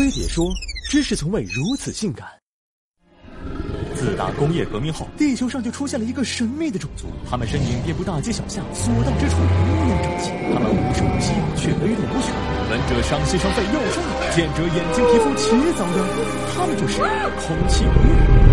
飞碟说：知识从未如此性感。自打工业革命后，地球上就出现了一个神秘的种族，他们身影遍布大街小巷，所到之处乌烟瘴气。他们无声无息，却雷动无穷，闻者伤心伤肺又伤脑，见者眼睛皮肤起早的。他们就是空气污染。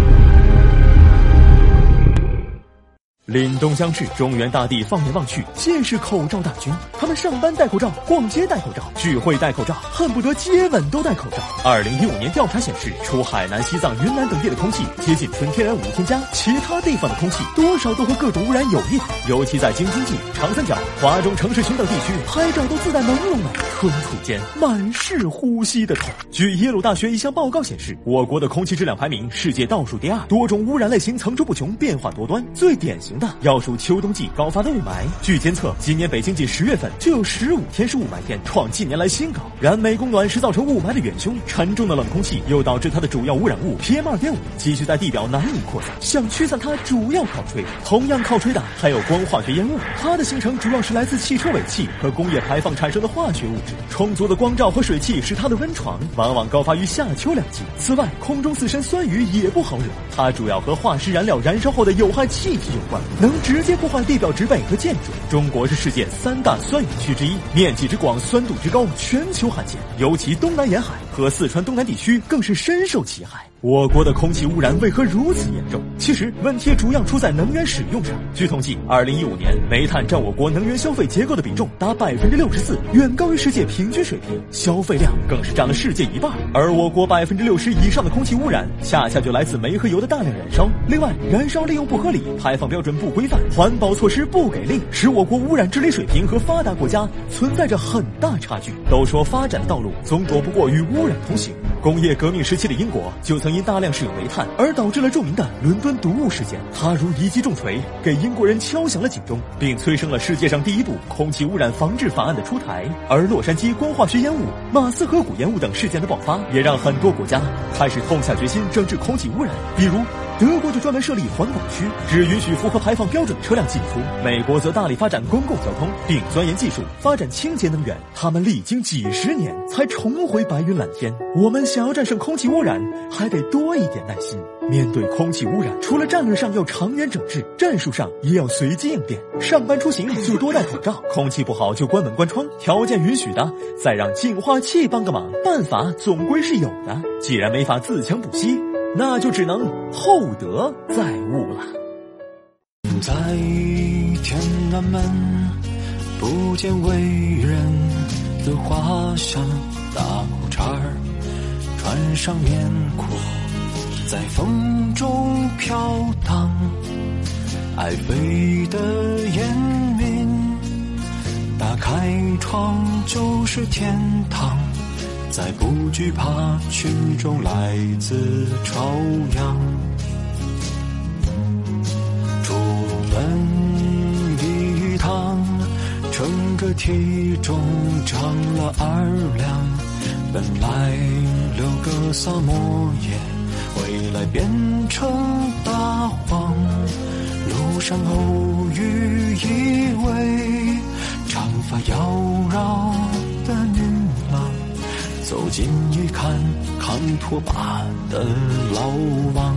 凛冬将至，中原大地放眼望去，尽是口罩大军。他们上班戴口罩，逛街戴口罩，聚会戴口罩，恨不得接吻都戴口罩。二零一五年调查显示，除海南、西藏、云南等地的空气接近纯天然无添加，其他地方的空气多少都和各种污染有一搭。尤其在京津冀、长三角、华中城市群等地区，拍照都自带朦胧美，吞吐间满是呼吸的痛。据耶鲁大学一项报告显示，我国的空气质量排名世界倒数第二，多种污染类型层出不穷，变化多端。最典型的要数秋冬季高发的雾霾。据监测，今年北京仅十月份就有十五天是雾霾天，创近年来新高。燃煤供暖是造成雾霾的元凶，沉重的冷空气又导致它的主要污染物 PM 二点五继续在地表难以扩散。想驱散它，主要靠吹。同样靠吹的还有光化学烟雾，它的形成主要是来自汽车尾气和工业排放产生的化学物质。充足的光照和水汽使它的温床往往高发于夏秋两季。此外，空中自身酸雨也不好惹，它主要和化石燃料燃烧后的有害气体有关，能直接破坏地表植被和建筑。中国是世界三大酸雨区之一，面积之广，酸度之高，全球罕见。尤其东南沿海和四川东南地区更是深受其害。我国的空气污染为何如此严重？其实问题主要出在能源使用上。据统计，二零一五年煤炭占我国能源消费结构的比重达百分之六十四，远高于世界平均水平，消费量更是占了世界一半。而我国百分之六十以上的空气污染，恰恰就来自煤和油的大量燃烧。另外，燃烧利用不合理，排放标准不规范，环保措施不给力，使我国污染治理水平和发达国家存在着很大差距。都说发展的道路总躲不过与污染同行。工业革命时期的英国就曾因大量使用煤炭而导致了著名的伦敦毒雾事件，它如一击重锤，给英国人敲响了警钟，并催生了世界上第一部空气污染防治法案的出台。而洛杉矶光化学烟雾、马斯河谷烟雾等事件的爆发，也让很多国家开始痛下决心整治空气污染，比如。德国就专门设立环保区，只允许符合排放标准的车辆进出；美国则大力发展公共交通，并钻研技术，发展清洁能源。他们历经几十年才重回白云蓝天。我们想要战胜空气污染，还得多一点耐心。面对空气污染，除了战略上要长远整治，战术上也要随机应变。上班出行就多戴口罩，空气不好就关门关窗，条件允许的再让净化器帮个忙。办法总归是有的，既然没法自强不息。那就只能厚德载物了。在天安门，不见伟人的画像，大裤衩儿穿上棉裤，在风中飘荡。爱飞的烟民，打开窗就是天堂。再不惧怕群众来自朝阳，出门一趟，整个体重长了二两。本来留个萨摩耶，未来变成大黄。路上偶走近一看，扛拖把的老王。